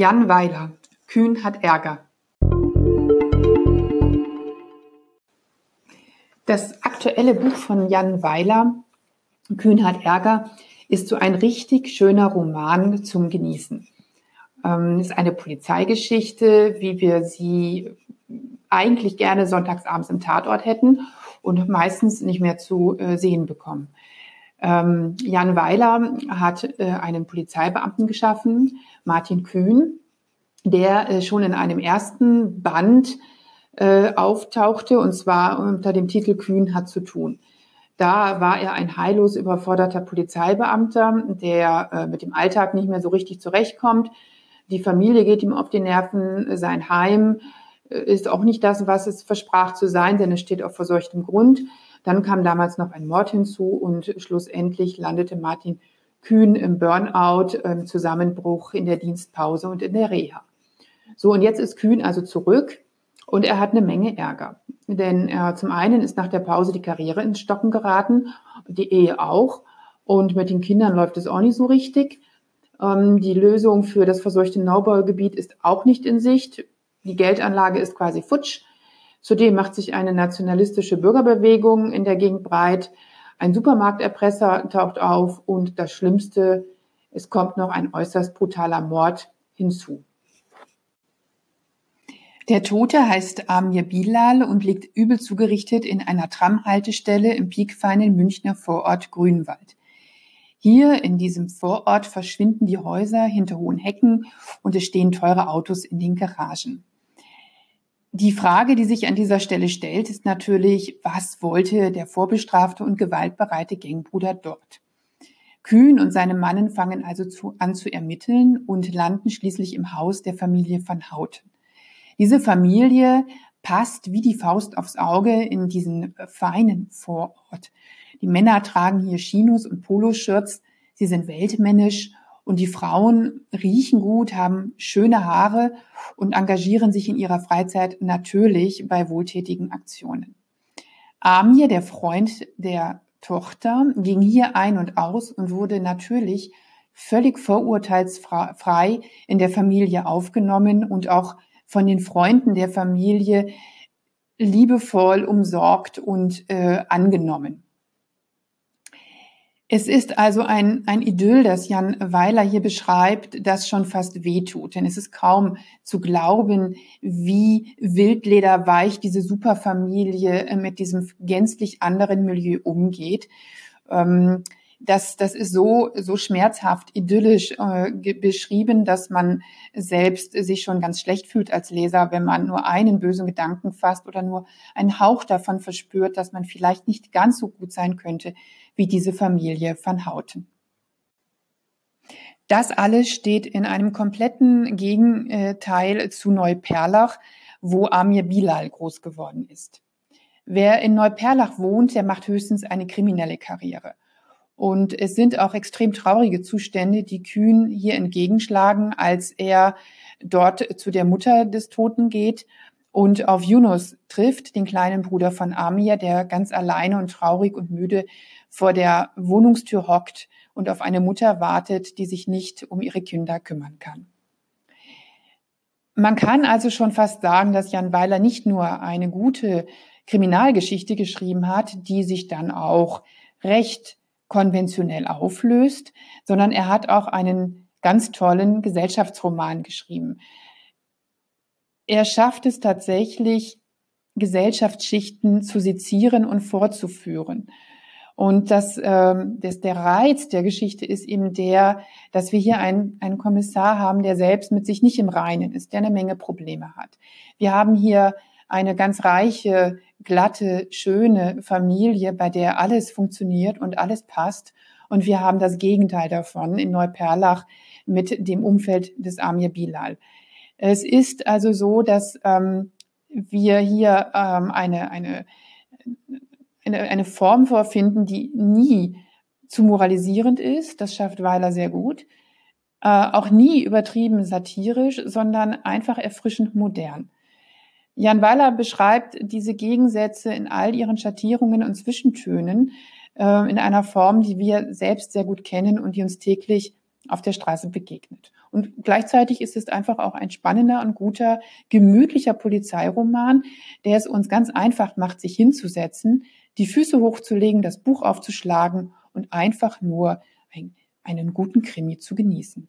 Jan Weiler. Kühn hat Ärger. Das aktuelle Buch von Jan Weiler, Kühn hat Ärger, ist so ein richtig schöner Roman zum Genießen. Ähm, ist eine Polizeigeschichte, wie wir sie eigentlich gerne sonntagsabends im Tatort hätten und meistens nicht mehr zu äh, sehen bekommen. Ähm, Jan Weiler hat äh, einen Polizeibeamten geschaffen, Martin Kühn, der äh, schon in einem ersten Band äh, auftauchte, und zwar unter dem Titel Kühn hat zu tun. Da war er ein heillos überforderter Polizeibeamter, der äh, mit dem Alltag nicht mehr so richtig zurechtkommt. Die Familie geht ihm auf die Nerven, sein Heim äh, ist auch nicht das, was es versprach zu sein, denn es steht auf verseuchtem Grund. Dann kam damals noch ein Mord hinzu und schlussendlich landete Martin Kühn im Burnout, im Zusammenbruch in der Dienstpause und in der Reha. So, und jetzt ist Kühn also zurück und er hat eine Menge Ärger. Denn äh, zum einen ist nach der Pause die Karriere ins Stocken geraten, die Ehe auch. Und mit den Kindern läuft es auch nicht so richtig. Ähm, die Lösung für das verseuchte Neubaugebiet ist auch nicht in Sicht. Die Geldanlage ist quasi futsch. Zudem macht sich eine nationalistische Bürgerbewegung in der Gegend breit. Ein Supermarkterpresser taucht auf und das Schlimmste, es kommt noch ein äußerst brutaler Mord hinzu. Der Tote heißt Amir Bilal und liegt übel zugerichtet in einer Tramhaltestelle im piekfeinen Münchner Vorort Grünwald. Hier in diesem Vorort verschwinden die Häuser hinter hohen Hecken und es stehen teure Autos in den Garagen. Die Frage, die sich an dieser Stelle stellt, ist natürlich, was wollte der vorbestrafte und gewaltbereite Gangbruder dort? Kühn und seine Mannen fangen also zu, an zu ermitteln und landen schließlich im Haus der Familie van Houten. Diese Familie passt wie die Faust aufs Auge in diesen feinen Vorort. Die Männer tragen hier Chinos und Poloshirts, sie sind weltmännisch und die Frauen riechen gut, haben schöne Haare und engagieren sich in ihrer Freizeit natürlich bei wohltätigen Aktionen. Amir, der Freund der Tochter, ging hier ein und aus und wurde natürlich völlig vorurteilsfrei in der Familie aufgenommen und auch von den Freunden der Familie liebevoll umsorgt und äh, angenommen. Es ist also ein, ein Idyll, das Jan Weiler hier beschreibt, das schon fast wehtut. Denn es ist kaum zu glauben, wie wildlederweich diese Superfamilie äh, mit diesem gänzlich anderen Milieu umgeht. Ähm, das, das ist so, so schmerzhaft, idyllisch äh, beschrieben, dass man selbst sich schon ganz schlecht fühlt als Leser, wenn man nur einen bösen Gedanken fasst oder nur einen Hauch davon verspürt, dass man vielleicht nicht ganz so gut sein könnte wie diese Familie van Houten. Das alles steht in einem kompletten Gegenteil zu Neuperlach, wo Amir Bilal groß geworden ist. Wer in Neuperlach wohnt, der macht höchstens eine kriminelle Karriere. Und es sind auch extrem traurige Zustände, die Kühn hier entgegenschlagen, als er dort zu der Mutter des Toten geht und auf Yunus trifft, den kleinen Bruder von Amir, der ganz alleine und traurig und müde vor der Wohnungstür hockt und auf eine Mutter wartet, die sich nicht um ihre Kinder kümmern kann. Man kann also schon fast sagen, dass Jan Weiler nicht nur eine gute Kriminalgeschichte geschrieben hat, die sich dann auch recht konventionell auflöst, sondern er hat auch einen ganz tollen Gesellschaftsroman geschrieben. Er schafft es tatsächlich, Gesellschaftsschichten zu sezieren und fortzuführen. Und das, ähm, das, der Reiz der Geschichte ist eben der, dass wir hier einen, einen Kommissar haben, der selbst mit sich nicht im Reinen ist, der eine Menge Probleme hat. Wir haben hier eine ganz reiche, glatte, schöne Familie, bei der alles funktioniert und alles passt. Und wir haben das Gegenteil davon in Neuperlach mit dem Umfeld des Amir Bilal. Es ist also so, dass ähm, wir hier ähm, eine, eine eine, eine Form vorfinden, die nie zu moralisierend ist. Das schafft Weiler sehr gut. Äh, auch nie übertrieben satirisch, sondern einfach erfrischend modern. Jan Weiler beschreibt diese Gegensätze in all ihren Schattierungen und Zwischentönen äh, in einer Form, die wir selbst sehr gut kennen und die uns täglich auf der Straße begegnet. Und gleichzeitig ist es einfach auch ein spannender und guter, gemütlicher Polizeiroman, der es uns ganz einfach macht, sich hinzusetzen, die Füße hochzulegen, das Buch aufzuschlagen und einfach nur einen guten Krimi zu genießen.